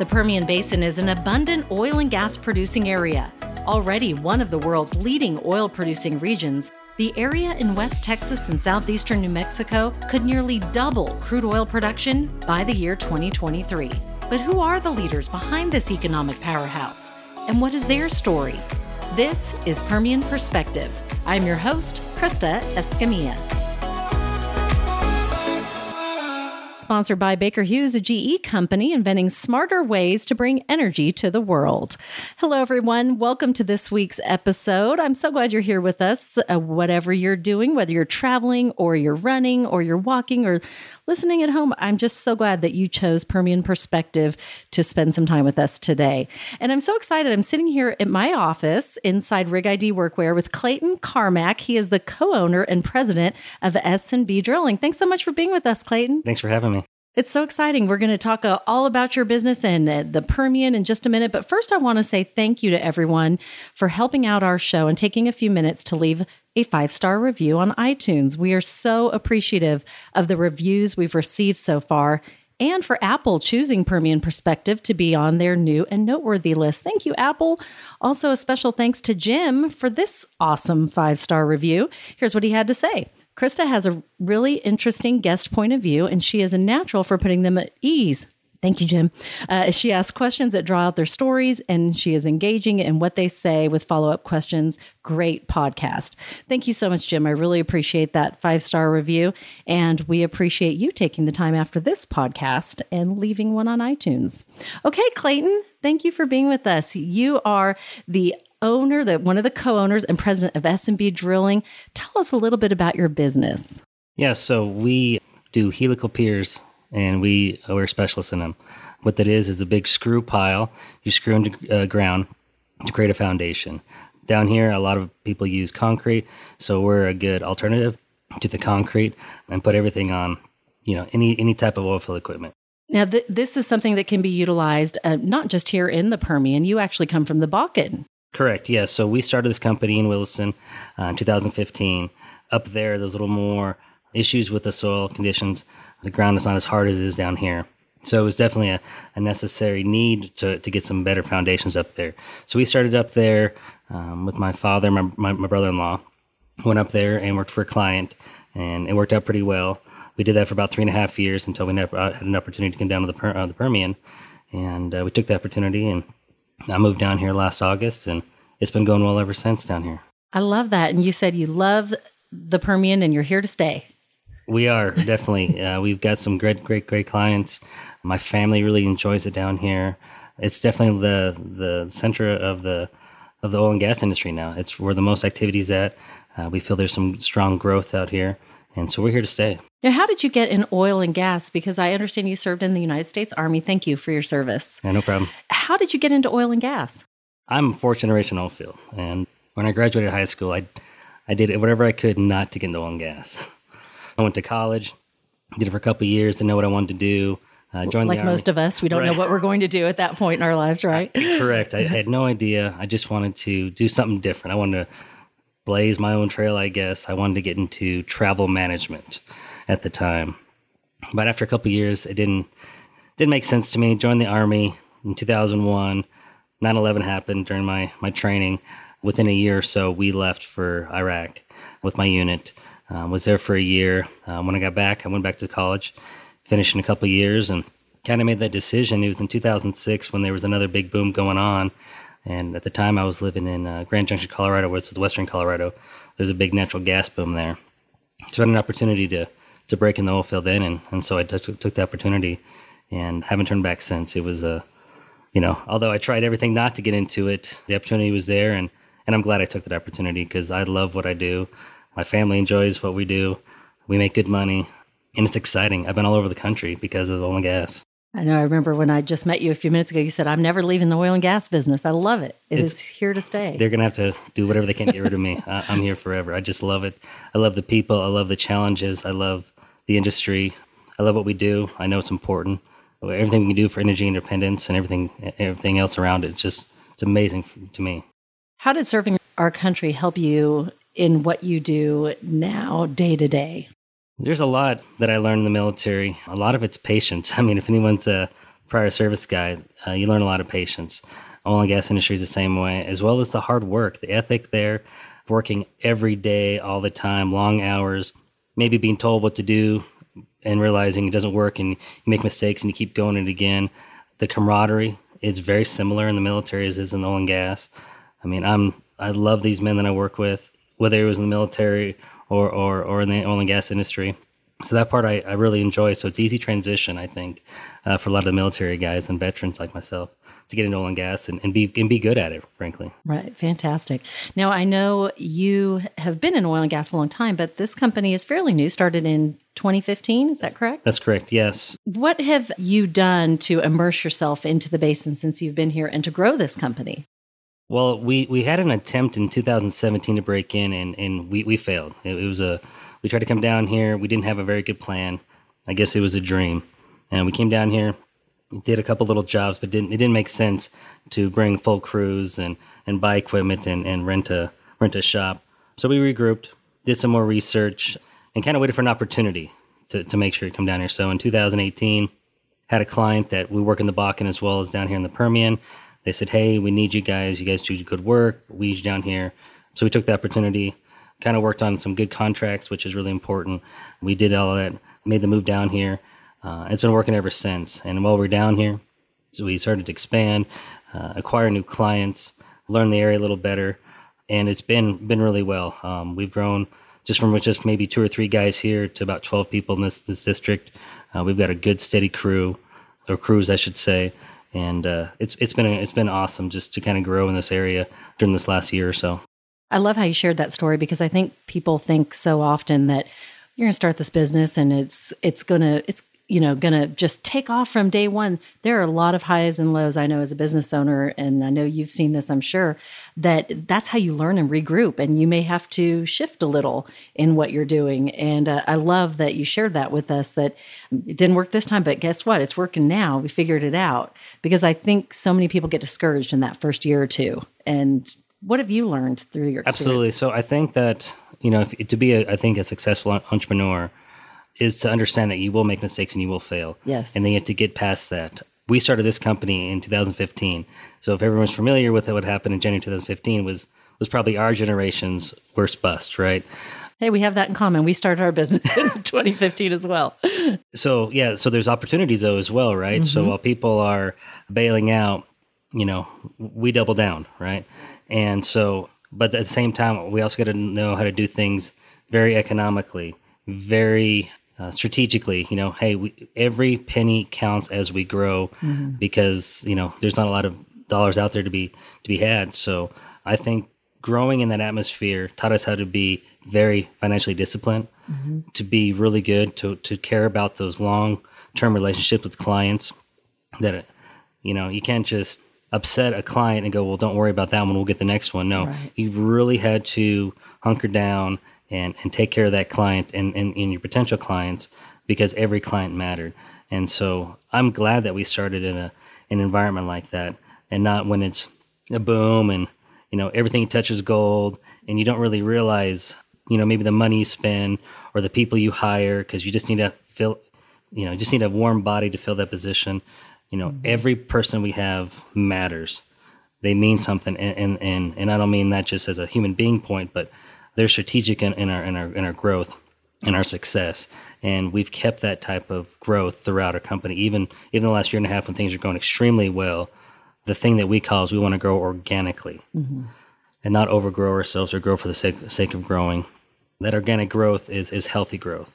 The Permian Basin is an abundant oil and gas producing area. Already one of the world's leading oil producing regions, the area in West Texas and southeastern New Mexico could nearly double crude oil production by the year 2023. But who are the leaders behind this economic powerhouse? And what is their story? This is Permian Perspective. I'm your host, Krista Escamilla. Sponsored by Baker Hughes, a GE company inventing smarter ways to bring energy to the world. Hello, everyone. Welcome to this week's episode. I'm so glad you're here with us. Uh, whatever you're doing, whether you're traveling or you're running or you're walking or listening at home, I'm just so glad that you chose Permian Perspective to spend some time with us today. And I'm so excited. I'm sitting here at my office inside Rig ID Workwear with Clayton Carmack. He is the co-owner and president of S&B Drilling. Thanks so much for being with us, Clayton. Thanks for having me. It's so exciting. We're going to talk uh, all about your business and uh, the Permian in just a minute. But first, I want to say thank you to everyone for helping out our show and taking a few minutes to leave a five star review on iTunes. We are so appreciative of the reviews we've received so far and for Apple choosing Permian Perspective to be on their new and noteworthy list. Thank you, Apple. Also, a special thanks to Jim for this awesome five star review. Here's what he had to say. Krista has a really interesting guest point of view, and she is a natural for putting them at ease. Thank you, Jim. Uh, she asks questions that draw out their stories, and she is engaging in what they say with follow up questions. Great podcast. Thank you so much, Jim. I really appreciate that five star review. And we appreciate you taking the time after this podcast and leaving one on iTunes. Okay, Clayton, thank you for being with us. You are the owner, the one of the co-owners and president of S&B Drilling. Tell us a little bit about your business. Yeah, so we do helical piers and we we're specialists in them. What that is is a big screw pile. You screw into uh, ground to create a foundation. Down here, a lot of people use concrete, so we're a good alternative to the concrete and put everything on, you know, any any type of oilfield equipment. Now, th- this is something that can be utilized uh, not just here in the Permian. You actually come from the Bakken. Correct. Yes. Yeah. So we started this company in Williston uh, in 2015. Up there, there's a little more issues with the soil conditions. The ground is not as hard as it is down here. So it was definitely a, a necessary need to, to get some better foundations up there. So we started up there um, with my father, my, my, my brother in law. Went up there and worked for a client, and it worked out pretty well. We did that for about three and a half years until we never uh, had an opportunity to come down to the, per, uh, the Permian. And uh, we took the opportunity and I moved down here last August, and it's been going well ever since down here. I love that. And you said you love the Permian and you're here to stay. We are definitely. uh, we've got some great, great, great clients. My family really enjoys it down here. It's definitely the the center of the of the oil and gas industry now. It's where the most activities at. Uh, we feel there's some strong growth out here, and so we're here to stay. Now, how did you get in oil and gas? Because I understand you served in the United States Army. Thank you for your service. Yeah, no problem. How did you get into oil and gas? I'm fourth generation oil field, and when I graduated high school, I I did whatever I could not to get into oil and gas. I went to college, did it for a couple years, didn't know what I wanted to do. Uh, joined like most of us, we don't right. know what we're going to do at that point in our lives, right? Correct. I, I had no idea. I just wanted to do something different. I wanted to blaze my own trail, I guess. I wanted to get into travel management at the time. But after a couple years, it didn't didn't make sense to me. Joined the army in 2001. 9/11 happened during my my training. Within a year or so, we left for Iraq with my unit. Uh, was there for a year. Uh, when I got back, I went back to college, finished in a couple years, and kind of made that decision. It was in 2006 when there was another big boom going on. And at the time, I was living in uh, Grand Junction, Colorado, which is western Colorado. There's a big natural gas boom there. So I had an opportunity to to break in the oil field then, and, and so I took, took the opportunity and haven't turned back since. It was a, you know, although I tried everything not to get into it, the opportunity was there, and and I'm glad I took that opportunity because I love what I do. My family enjoys what we do. We make good money, and it's exciting. I've been all over the country because of oil and gas. I know. I remember when I just met you a few minutes ago. You said, "I'm never leaving the oil and gas business. I love it. It it's, is here to stay." They're gonna have to do whatever they can to get rid of me. I, I'm here forever. I just love it. I love the people. I love the challenges. I love the industry. I love what we do. I know it's important. Everything we can do for energy independence and everything everything else around it. It's just it's amazing to me. How did serving our country help you in what you do now, day to day? There's a lot that I learned in the military. A lot of it's patience. I mean, if anyone's a prior service guy, uh, you learn a lot of patience. Oil and gas industry is the same way, as well as the hard work, the ethic there, working every day, all the time, long hours, maybe being told what to do and realizing it doesn't work and you make mistakes and you keep going it again. The camaraderie is very similar in the military as is in oil and gas. I mean, I'm I love these men that I work with, whether it was in the military or or, or in the oil and gas industry. So that part I, I really enjoy. So it's easy transition, I think, uh, for a lot of the military guys and veterans like myself to get into oil and gas and, and be and be good at it, frankly. Right. Fantastic. Now I know you have been in oil and gas a long time, but this company is fairly new, started in 2015. Is that correct? That's correct. Yes. What have you done to immerse yourself into the basin since you've been here and to grow this company? Well, we, we had an attempt in 2017 to break in, and, and we, we failed. It, it was a we tried to come down here. We didn't have a very good plan. I guess it was a dream, and we came down here, did a couple little jobs, but didn't it didn't make sense to bring full crews and, and buy equipment and, and rent a rent a shop. So we regrouped, did some more research, and kind of waited for an opportunity to, to make sure to come down here. So in 2018, had a client that we work in the Bakken as well as down here in the Permian. They said, "Hey, we need you guys. You guys do good work. We need you down here." So we took the opportunity, kind of worked on some good contracts, which is really important. We did all that, made the move down here. Uh, it's been working ever since. And while we're down here, so we started to expand, uh, acquire new clients, learn the area a little better, and it's been been really well. Um, we've grown just from just maybe two or three guys here to about 12 people in this, this district. Uh, we've got a good steady crew, or crews, I should say, and uh, it's it's been it's been awesome just to kind of grow in this area during this last year or so. I love how you shared that story because I think people think so often that you're going to start this business and it's it's going to it's you know going to just take off from day one. There are a lot of highs and lows i know as a business owner and i know you've seen this i'm sure that that's how you learn and regroup and you may have to shift a little in what you're doing. And uh, i love that you shared that with us that it didn't work this time but guess what? It's working now. We figured it out. Because i think so many people get discouraged in that first year or two. And what have you learned through your experience? absolutely. So i think that you know if, to be a, i think a successful entrepreneur is to understand that you will make mistakes and you will fail. Yes. And then you have to get past that. We started this company in 2015. So if everyone's familiar with what happened in January 2015 was was probably our generation's worst bust, right? Hey, we have that in common. We started our business in 2015 as well. So, yeah, so there's opportunities though as well, right? Mm-hmm. So while people are bailing out, you know, we double down, right? And so but at the same time, we also got to know how to do things very economically, very uh, strategically, you know, hey, we, every penny counts as we grow mm-hmm. because you know there's not a lot of dollars out there to be to be had. So I think growing in that atmosphere taught us how to be very financially disciplined, mm-hmm. to be really good, to to care about those long term relationships with clients. That you know you can't just upset a client and go, well, don't worry about that one. We'll get the next one. No, right. you really had to hunker down and, and take care of that client and, and, and your potential clients because every client mattered. And so I'm glad that we started in a an environment like that and not when it's a boom and you know everything touches gold and you don't really realize you know maybe the money you spend or the people you hire because you just need to fill you know just need a warm body to fill that position you know mm-hmm. every person we have matters they mean something and, and and and i don't mean that just as a human being point but they're strategic in, in our in our in our growth and our success. And we've kept that type of growth throughout our company. Even even the last year and a half when things are going extremely well, the thing that we call is we want to grow organically mm-hmm. and not overgrow ourselves or grow for the sake, sake of growing. That organic growth is is healthy growth.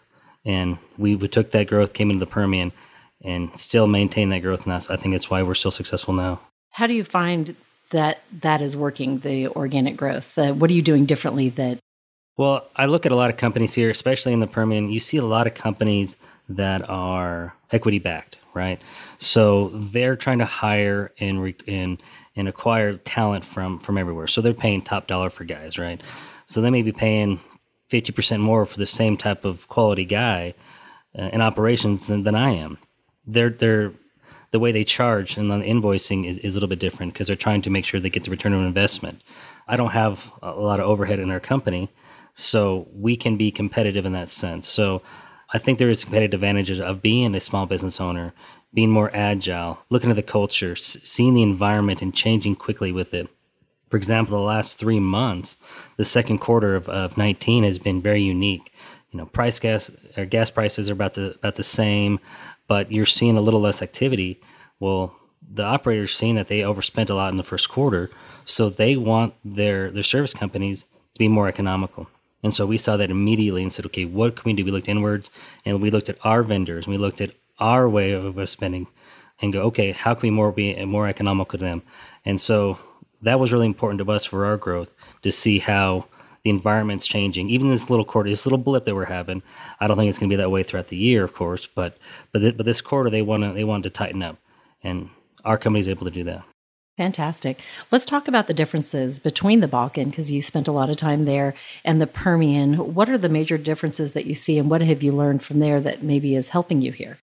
And we, we took that growth, came into the Permian, and still maintain that growth in us. I think that's why we're still successful now. How do you find that that is working, the organic growth? Uh, what are you doing differently that well, I look at a lot of companies here, especially in the Permian. You see a lot of companies that are equity backed, right? So they're trying to hire and re- and and acquire talent from from everywhere. So they're paying top dollar for guys, right? So they may be paying fifty percent more for the same type of quality guy uh, in operations than, than I am. They're they're the way they charge and the invoicing is, is a little bit different because they're trying to make sure they get the return on investment. I don't have a lot of overhead in our company, so we can be competitive in that sense. So I think there is competitive advantages of being a small business owner, being more agile, looking at the culture, seeing the environment and changing quickly with it. For example, the last three months, the second quarter of, of 19 has been very unique. You know, price gas or gas prices are about the about the same, but you're seeing a little less activity. Well, the operators seeing that they overspent a lot in the first quarter, so they want their their service companies to be more economical. And so we saw that immediately and said, okay, what can we do? We looked inwards and we looked at our vendors and we looked at our way of spending and go, okay, how can we more be more economical to them? And so that was really important to us for our growth to see how the environment's changing. Even this little quarter, this little blip that we're having, I don't think it's going to be that way throughout the year, of course. But but th- but this quarter, they want to they want to tighten up, and our company is able to do that. Fantastic. Let's talk about the differences between the Bakken because you spent a lot of time there and the Permian. What are the major differences that you see, and what have you learned from there that maybe is helping you here?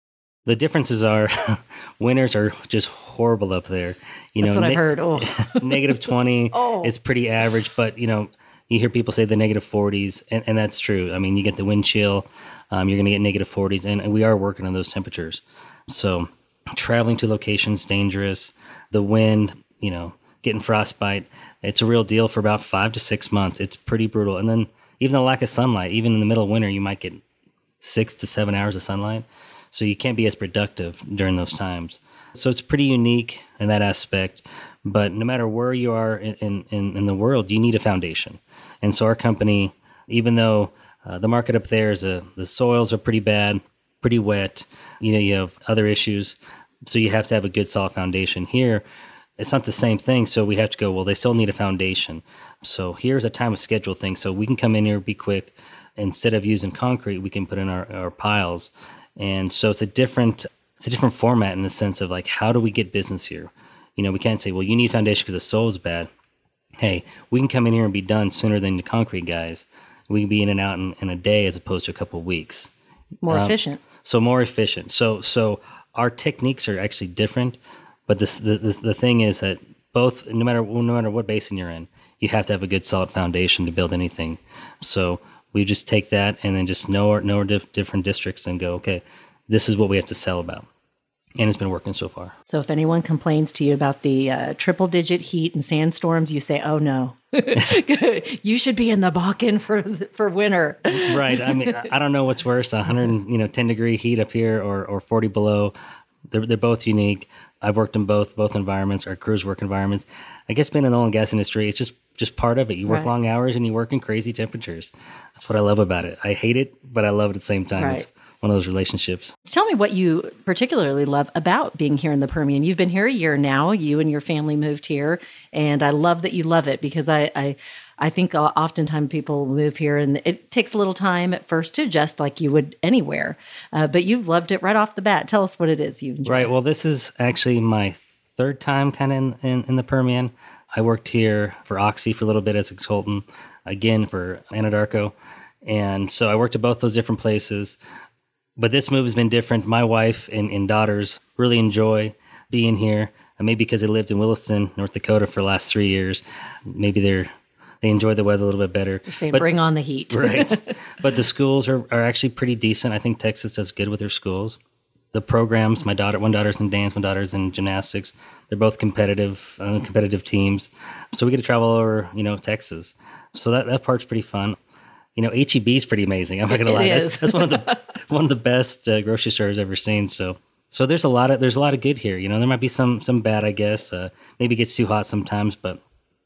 The differences are winters are just horrible up there. You That's know, what ne- I heard. Oh, negative twenty. oh, it's pretty average, but you know, you hear people say the negative negative forties, and, and that's true. I mean, you get the wind chill. Um, you're going to get negative negative forties, and, and we are working on those temperatures. So traveling to locations dangerous. The wind, you know, getting frostbite. It's a real deal for about five to six months. It's pretty brutal. And then even the lack of sunlight, even in the middle of winter, you might get six to seven hours of sunlight. So you can't be as productive during those times. So it's pretty unique in that aspect. But no matter where you are in, in, in the world, you need a foundation. And so our company, even though uh, the market up there is a, the soils are pretty bad, pretty wet, you know, you have other issues. So you have to have a good solid foundation. Here, it's not the same thing. So we have to go, well, they still need a foundation. So here's a time of schedule thing. So we can come in here, be quick. Instead of using concrete, we can put in our, our piles. And so it's a different it's a different format in the sense of like how do we get business here? You know, we can't say, well, you need foundation because the soil is bad. Hey, we can come in here and be done sooner than the concrete guys. We can be in and out in, in a day as opposed to a couple of weeks. More um, efficient. So more efficient. So so our techniques are actually different but this, the, the, the thing is that both, no matter no matter what basin you're in, you have to have a good solid foundation to build anything. So we just take that and then just know our, know our dif- different districts and go, okay, this is what we have to sell about. And it's been working so far. So if anyone complains to you about the uh, triple digit heat and sandstorms, you say, oh no, you should be in the Bakken for for winter. right. I mean, I don't know what's worse, 100, you know, 10 degree heat up here or, or 40 below. They're, they're both unique. I've worked in both both environments, our crews work environments. I guess being in the oil and gas industry, it's just just part of it. You work right. long hours and you work in crazy temperatures. That's what I love about it. I hate it, but I love it at the same time. Right. It's one of those relationships. Tell me what you particularly love about being here in the Permian. You've been here a year now. You and your family moved here, and I love that you love it because I, I I think oftentimes people move here and it takes a little time at first to adjust, like you would anywhere. Uh, but you've loved it right off the bat. Tell us what it is you enjoy. Right. Well, this is actually my third time kind of in, in, in, the Permian. I worked here for Oxy for a little bit as a consultant, again for Anadarko. And so I worked at both those different places. But this move has been different. My wife and, and daughters really enjoy being here. Maybe because they lived in Williston, North Dakota for the last three years. Maybe they're they enjoy the weather a little bit better. You're saying but, bring on the heat. right. But the schools are, are actually pretty decent. I think Texas does good with their schools. The programs, my daughter, one daughter's in dance, one daughter's in gymnastics. They're both competitive, uh, competitive teams. So we get to travel over, you know, Texas. So that, that part's pretty fun. You know, HEB is pretty amazing. I'm not gonna lie. That's, that's, one of the one of the best uh, grocery stores I've ever seen. So so there's a lot of there's a lot of good here. You know, there might be some some bad, I guess. Uh, maybe it gets too hot sometimes, but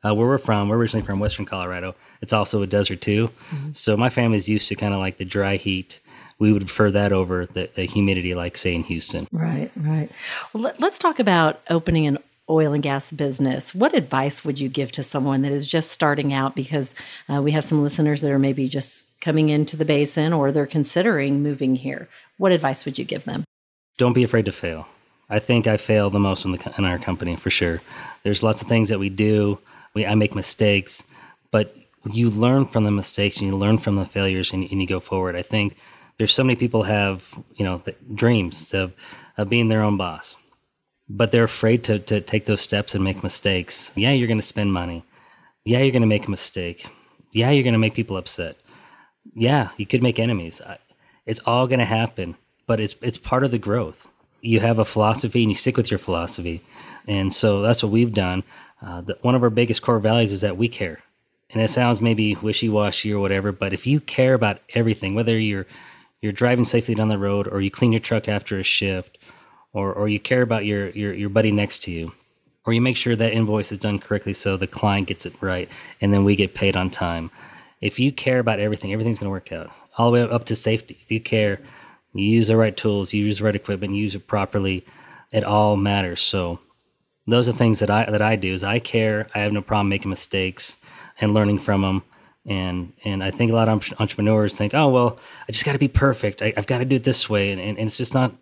uh, where we're from, we're originally from Western Colorado. It's also a desert too. Mm-hmm. So my family's used to kind of like the dry heat. We would prefer that over the, the humidity, like say in Houston. Right, right. Well, let, let's talk about opening an oil and gas business. What advice would you give to someone that is just starting out? Because uh, we have some listeners that are maybe just coming into the basin or they're considering moving here. What advice would you give them? Don't be afraid to fail. I think I fail the most in, the, in our company for sure. There's lots of things that we do we, I make mistakes, but you learn from the mistakes and you learn from the failures and, and you go forward. I think there's so many people have, you know, dreams of, of being their own boss, but they're afraid to, to take those steps and make mistakes. Yeah, you're going to spend money. Yeah, you're going to make a mistake. Yeah, you're going to make people upset. Yeah, you could make enemies. It's all going to happen, but it's it's part of the growth. You have a philosophy and you stick with your philosophy, and so that's what we've done. Uh, the, one of our biggest core values is that we care, and it sounds maybe wishy washy or whatever, but if you care about everything, whether you're you're driving safely down the road or you clean your truck after a shift, or or you care about your your your buddy next to you, or you make sure that invoice is done correctly so the client gets it right, and then we get paid on time. If you care about everything, everything's going to work out all the way up to safety. If you care, you use the right tools, you use the right equipment, use it properly. It all matters. So those are things that I that I do. Is I care. I have no problem making mistakes and learning from them. And and I think a lot of entrepreneurs think, oh well, I just got to be perfect. I, have got to do it this way, and, and, and it's just not.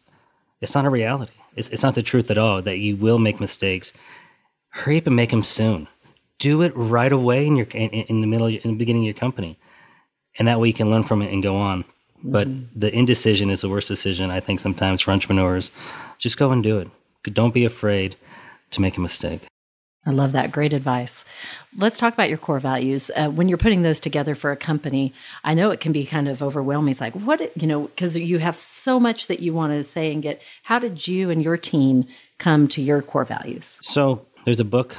It's not a reality. It's, it's not the truth at all. That you will make mistakes. Hurry up and make them soon. Do it right away in your in, in the middle in the beginning of your company, and that way you can learn from it and go on. But mm-hmm. the indecision is the worst decision I think sometimes for entrepreneurs. Just go and do it. Don't be afraid to make a mistake. I love that. Great advice. Let's talk about your core values. Uh, when you're putting those together for a company, I know it can be kind of overwhelming. It's like, what, you know, because you have so much that you want to say and get. How did you and your team come to your core values? So there's a book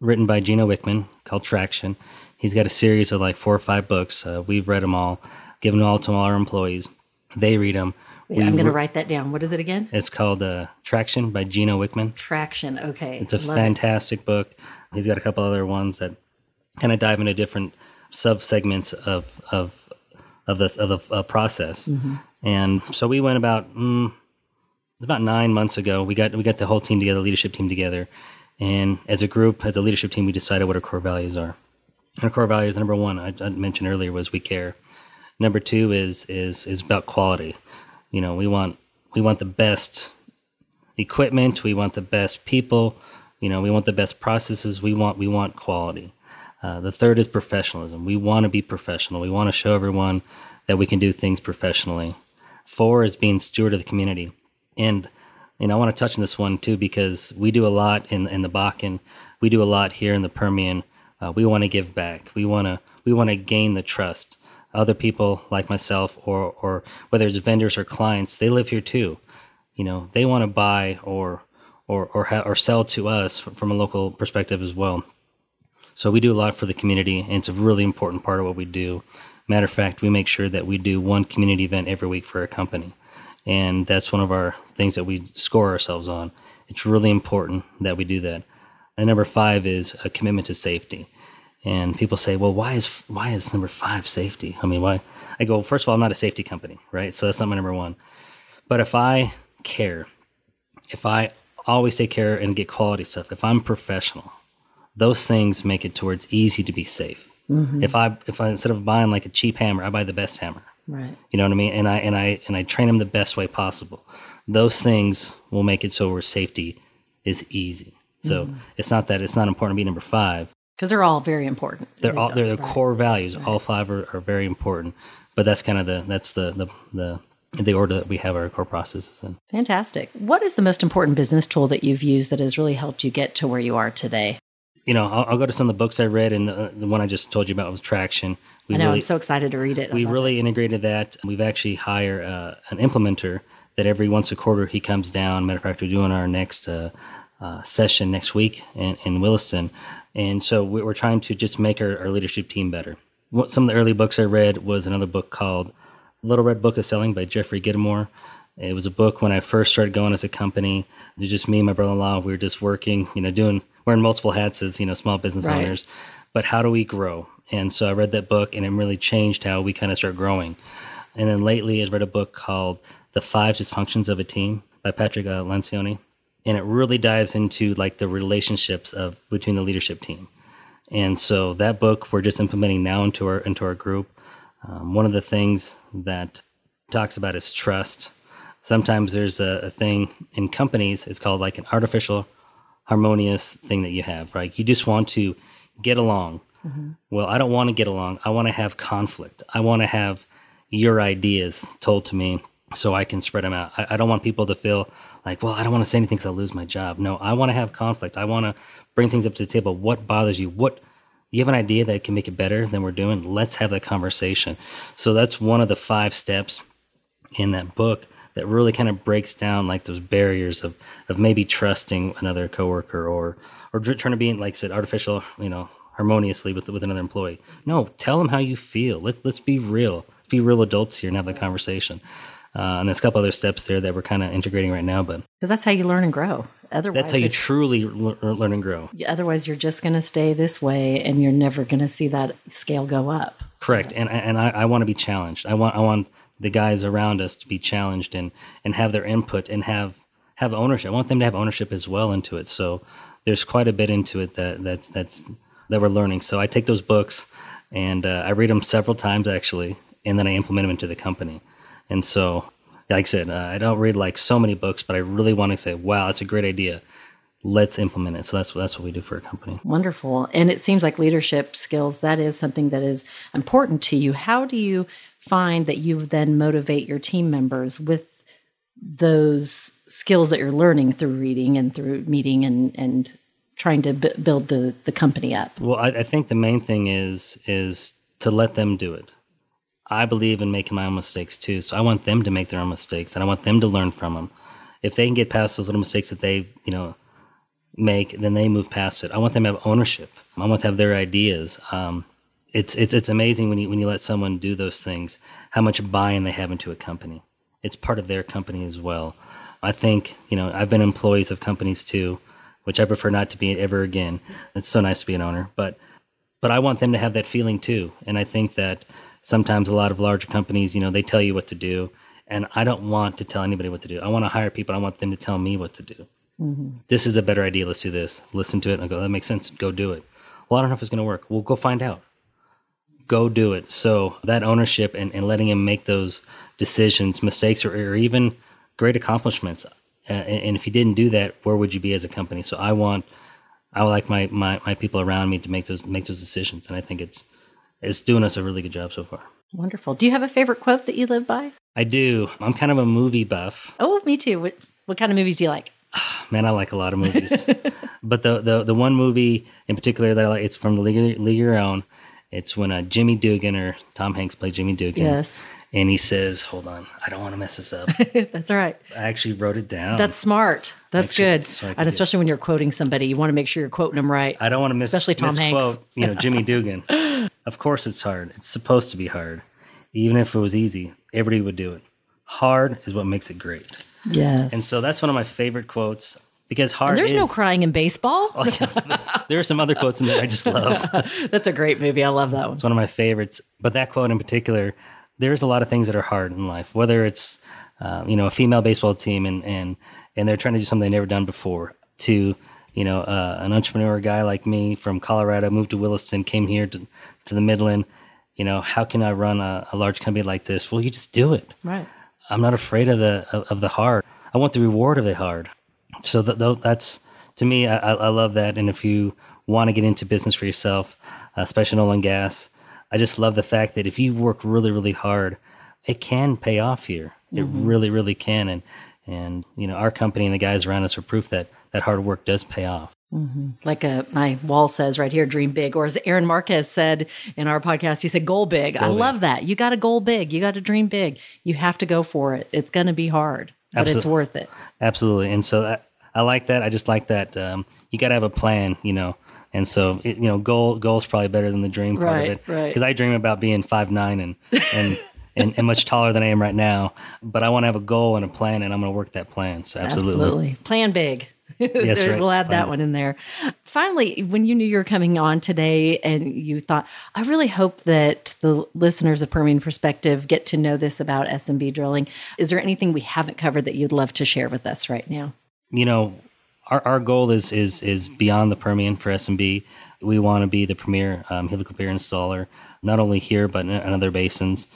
written by Gino Wickman called Traction. He's got a series of like four or five books. Uh, we've read them all, given them all to all our employees. They read them. Yeah, I'm going to write that down. What is it again? It's called uh, Traction by Gino Wickman. Traction. Okay. It's a Love fantastic it. book. He's got a couple other ones that kind of dive into different sub segments of of of the of the uh, process. Mm-hmm. And so we went about mm, about nine months ago. We got we got the whole team together, leadership team together, and as a group, as a leadership team, we decided what our core values are. And our core values, number one, I, I mentioned earlier, was we care. Number two is is is about quality. You know, we want we want the best equipment, we want the best people, you know, we want the best processes, we want we want quality. Uh, the third is professionalism. We want to be professional. We want to show everyone that we can do things professionally. Four is being steward of the community. And you know, I want to touch on this one too because we do a lot in in the Bakken. We do a lot here in the Permian. Uh, we want to give back. We want to we want to gain the trust other people like myself or or whether it's vendors or clients they live here too. You know they want to buy or or or, ha- or sell to us from a local perspective as well. So we do a lot for the community and it's a really important part of what we do. Matter of fact we make sure that we do one community event every week for our company and that's one of our things that we score ourselves on. It's really important that we do that. And number five is a commitment to safety and people say, well, why is why is number five safety? I mean, why? I go, first of all, I'm not a safety company, right? So that's not my number one. But if I care, if I always take care and get quality stuff, if I'm professional, those things make it towards easy to be safe. Mm-hmm. If I if I instead of buying like a cheap hammer, I buy the best hammer. Right. You know what I mean? And I and I and I train them the best way possible. Those things will make it so where safety is easy. So mm-hmm. it's not that it's not important to be number five because they're all very important. They're all they're the right. core values. Right. All five are, are very important. But that's kind of the that's the the the the order that we have our core processes in. Fantastic. What is the most important business tool that you've used that has really helped you get to where you are today? You know, I'll, I'll go to some of the books I read, and the, the, one I just told you about was Traction. We I know. Really, I'm so excited to read it. We really it. integrated that. We've actually hired uh, an implementer that every once a quarter he comes down. Matter of fact, we're doing our next uh, uh, session next week in, in Williston and so we're trying to just make our, our leadership team better. What, some of the early books I read was another book called Little Red Book of Selling by Jeffrey Gitomer. It was a book when I first started going as a company. It was just me and my brother-in-law. We were just working, you know, doing wearing multiple hats as you know small business right. owners. But how do we grow? And so I read that book, and it really changed how we kind of start growing. And then lately, I've read a book called The Five Dysfunctions of a Team by Patrick uh, Lencioni and it really dives into like the relationships of between the leadership team. And so that book we're just implementing now into our into our group. Um, one of the things that talks about is trust. Sometimes there's a, a thing in companies. It's called like an artificial harmonious thing that you have, right? You just want to get along. Mm-hmm. Well, I don't want to get along. I want to have conflict. I want to have your ideas told to me so I can spread them out. I, I don't want people to feel like, well, I don't want to say anything because I'll lose my job. No, I want to have conflict. I want to bring things up to the table. What bothers you? What you have an idea that can make it better than we're doing? Let's have that conversation. So that's one of the five steps. in that book that really kind of breaks down like those barriers of of maybe trusting another coworker or or trying to be like I said artificial, you know, harmoniously with with another employee. No, tell them how you feel. Let's let's be real. Be real adults here and have that conversation. Uh, and there's a couple other steps there that we're kind of integrating right now, but because that's how you learn and grow. Otherwise, that's how you truly learn and grow. Otherwise, you're just going to stay this way, and you're never going to see that scale go up. Correct, yes. and and I, I want to be challenged. I want I want the guys around us to be challenged and and have their input and have have ownership. I want them to have ownership as well into it. So there's quite a bit into it that that's that's that we're learning. So I take those books and uh, I read them several times actually, and then I implement them into the company. And so, like I said, uh, I don't read like so many books, but I really want to say, wow, that's a great idea. Let's implement it. So that's that's what we do for a company. Wonderful. And it seems like leadership skills that is something that is important to you. How do you find that you then motivate your team members with those skills that you're learning through reading and through meeting and and trying to b- build the the company up? Well, I, I think the main thing is is to let them do it. I believe in making my own mistakes too, so I want them to make their own mistakes, and I want them to learn from them. If they can get past those little mistakes that they, you know, make, then they move past it. I want them to have ownership. I want to have their ideas. Um, it's it's it's amazing when you when you let someone do those things, how much buy-in they have into a company. It's part of their company as well. I think you know I've been employees of companies too, which I prefer not to be ever again. It's so nice to be an owner, but but I want them to have that feeling too. And I think that sometimes a lot of larger companies, you know, they tell you what to do, and I don't want to tell anybody what to do. I want to hire people. I want them to tell me what to do. Mm-hmm. This is a better idea. Let's do this. Listen to it and I go, that makes sense. Go do it. Well, I don't know if it's going to work. We'll go find out. Go do it. So that ownership and, and letting him make those decisions, mistakes, or, or even great accomplishments. Uh, and, and if you didn't do that, where would you be as a company? So I want I would like my, my, my people around me to make those make those decisions, and I think it's it's doing us a really good job so far. Wonderful. Do you have a favorite quote that you live by? I do. I'm kind of a movie buff. Oh, me too. What what kind of movies do you like? Man, I like a lot of movies, but the, the the one movie in particular that I like it's from the League, League of Your Own. It's when uh, Jimmy Dugan or Tom Hanks played Jimmy Dugan. Yes and he says, "Hold on, I don't want to mess this up." That's all right. I actually wrote it down. That's smart. That's actually, good. So and especially when you're quoting somebody, you want to make sure you're quoting them right. I don't want to miss, especially Tom Hanks. you know, Jimmy Dugan. Of course, it's hard. It's supposed to be hard. Even if it was easy, everybody would do it. Hard is what makes it great. Yes. And so that's one of my favorite quotes because hard. And there's is, no crying in baseball. there are some other quotes in there I just love. That's a great movie. I love that one. It's one of my favorites. But that quote in particular there's a lot of things that are hard in life, whether it's uh, you know a female baseball team and and and they're trying to do something they've never done before, to you know uh, an entrepreneur guy like me from Colorado moved to Williston, came here to to the Midland. You know, how can I run a, a large company like this? Well, you just do it. Right. I'm not afraid of the of, of the hard. I want the reward of the hard. So th- that's to me, I, I love that. And if you want to get into business for yourself, uh, especially in oil and gas, I just love the fact that if you work really, really hard, it can pay off here. It mm-hmm. really, really can. And and you know, our company and the guys around us are proof that that hard work does pay off. Mm-hmm. Like a, uh, my wall says right here, dream big. Or as Aaron Marquez said in our podcast, he said, goal big. Goal I big. love that. You got to goal big. You got to dream big. You have to go for it. It's going to be hard, but Absolutely. it's worth it. Absolutely. And so I, I like that. I just like that. Um, you got to have a plan, you know, and so, it, you know, goal goal is probably better than the dream part right, of it. Right. Because I dream about being five nine and and, and and much taller than I am right now. But I want to have a goal and a plan, and I'm going to work that plan. So absolutely, absolutely. plan big. yes, right. We'll add that one in there. Finally, when you knew you were coming on today, and you thought, I really hope that the listeners of Permian Perspective get to know this about S&B drilling. Is there anything we haven't covered that you'd love to share with us right now? You know, our, our goal is is is beyond the Permian for S&B. We want to be the premier um, helical pier installer, not only here but in, in, other basins.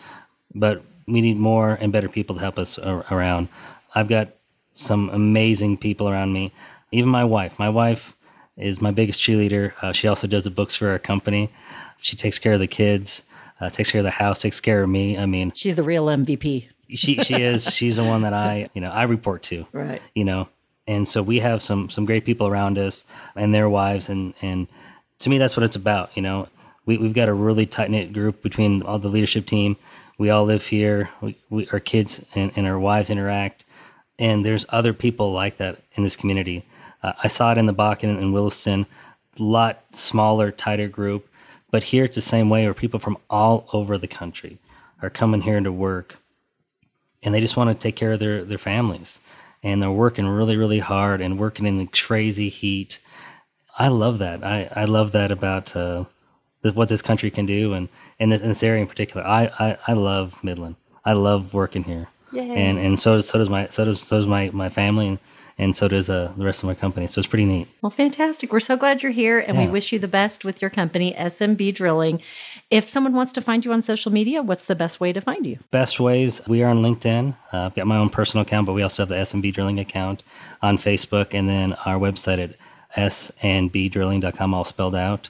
But we need more and better people to help us ar- around. I've got some amazing people around me. Even my wife. My wife is my biggest cheerleader. Uh, she also does the books for our company. She takes care of the kids, uh, takes care of the house, takes care of me. I mean, she's the real MVP. she she is. She's the one that I you know I report to. Right. You know, and so we have some some great people around us and their wives and and to me that's what it's about you know we, we've got a really tight knit group between all the leadership team We all live here. We, we our kids and, and our wives interact, and there's other people like that in this community. Uh, I saw it in the Bakken and Williston, a lot smaller, tighter group, but here it's the same way. Where people from all over the country are coming here to work, and they just want to take care of their their families, and they're working really, really hard and working in crazy heat. I love that. I, I love that about uh, what this country can do, and in this, in this area in particular. I, I, I love Midland. I love working here, Yay. and and so so does my so does so does my my family, and and so does uh, the rest of my company. So it's pretty neat. Well, fantastic. We're so glad you're here and we wish you the best with your company, S&B Drilling. If someone wants to find you on social media, what's the best way to find you? Best ways we are on LinkedIn. Uh, I've got my own personal account, but we also have the S&B Drilling account on Facebook, and then our website at snbdrilling.com, all spelled out.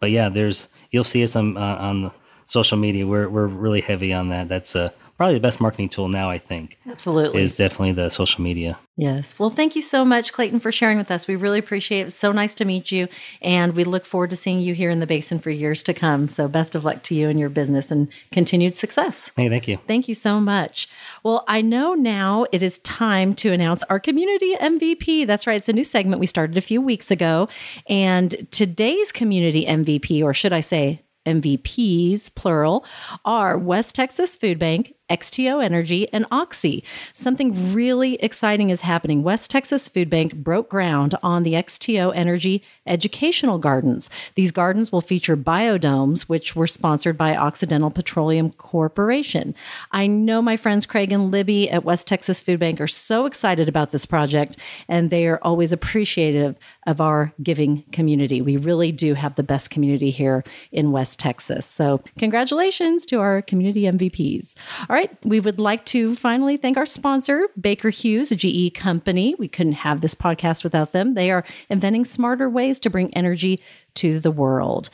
But yeah, there's you'll see us on uh, on social media. We're we're really heavy on that. That's uh, probably the best marketing tool now. I think Absolutely. is definitely the social media. Yes. Well, thank you so much, Clayton, for sharing with us. We really appreciate it. It's so nice to meet you. And we look forward to seeing you here in the basin for years to come. So, best of luck to you and your business and continued success. Hey, thank you. Thank you so much. Well, I know now it is time to announce our community MVP. That's right. It's a new segment we started a few weeks ago. And today's community MVP, or should I say MVPs, plural, are West Texas Food Bank, XTO Energy, and Oxy. Something really exciting is happening. West Texas Food Bank broke ground on the XTO Energy educational gardens. These gardens will feature biodomes, which were sponsored by Occidental Petroleum Corporation. I know my friends Craig and Libby at West Texas Food Bank are so excited about this project, and they are always appreciative of our giving community. We really do have the best community here in West Texas. So, congratulations to our community MVPs. All right, we would like to finally thank our sponsor, Baker Hughes, a GE company. We couldn't have this podcast without them. They are inventing smarter ways to bring energy to the world.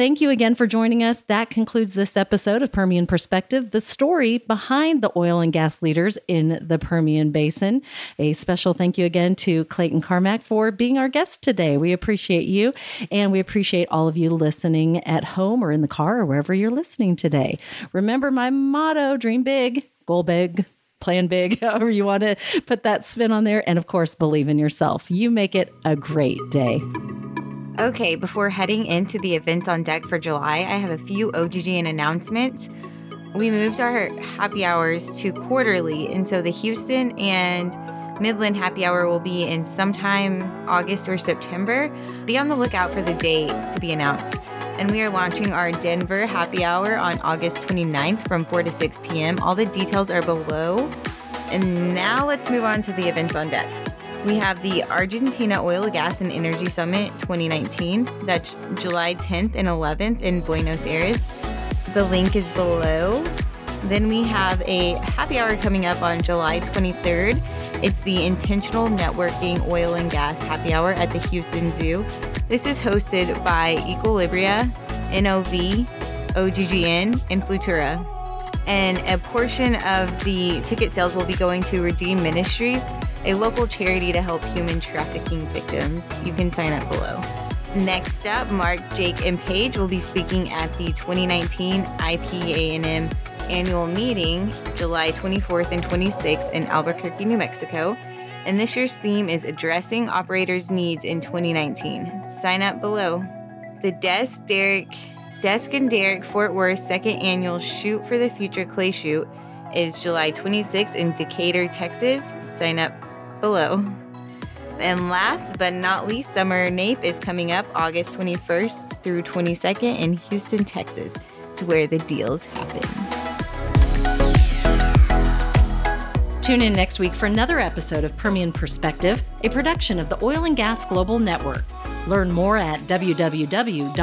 Thank you again for joining us. That concludes this episode of Permian Perspective, the story behind the oil and gas leaders in the Permian Basin. A special thank you again to Clayton Carmack for being our guest today. We appreciate you, and we appreciate all of you listening at home or in the car or wherever you're listening today. Remember my motto dream big, goal big. Plan big, however you want to put that spin on there. And of course, believe in yourself. You make it a great day. Okay, before heading into the events on deck for July, I have a few OGGN announcements. We moved our happy hours to quarterly, and so the Houston and Midland happy hour will be in sometime August or September. Be on the lookout for the date to be announced. And we are launching our Denver happy hour on August 29th from 4 to 6 p.m. All the details are below. And now let's move on to the events on deck. We have the Argentina Oil, Gas, and Energy Summit 2019. That's July 10th and 11th in Buenos Aires. The link is below. Then we have a happy hour coming up on July 23rd. It's the Intentional Networking Oil and Gas Happy Hour at the Houston Zoo. This is hosted by Equilibria, NOV, OGGN, and Flutura and a portion of the ticket sales will be going to Redeem Ministries, a local charity to help human trafficking victims. You can sign up below. Next up, Mark, Jake, and Paige will be speaking at the 2019 IPANM annual meeting, July 24th and 26th in Albuquerque, New Mexico. And this year's theme is Addressing Operators' Needs in 2019. Sign up below. The Desk Derrick Desk and Derrick Fort Worth second annual Shoot for the Future Clay Shoot is July 26th in Decatur, Texas. Sign up below. And last but not least, Summer NAPE is coming up August 21st through 22nd in Houston, Texas. to where the deals happen. Tune in next week for another episode of Permian Perspective, a production of the Oil and Gas Global Network. Learn more at www.oggn.com.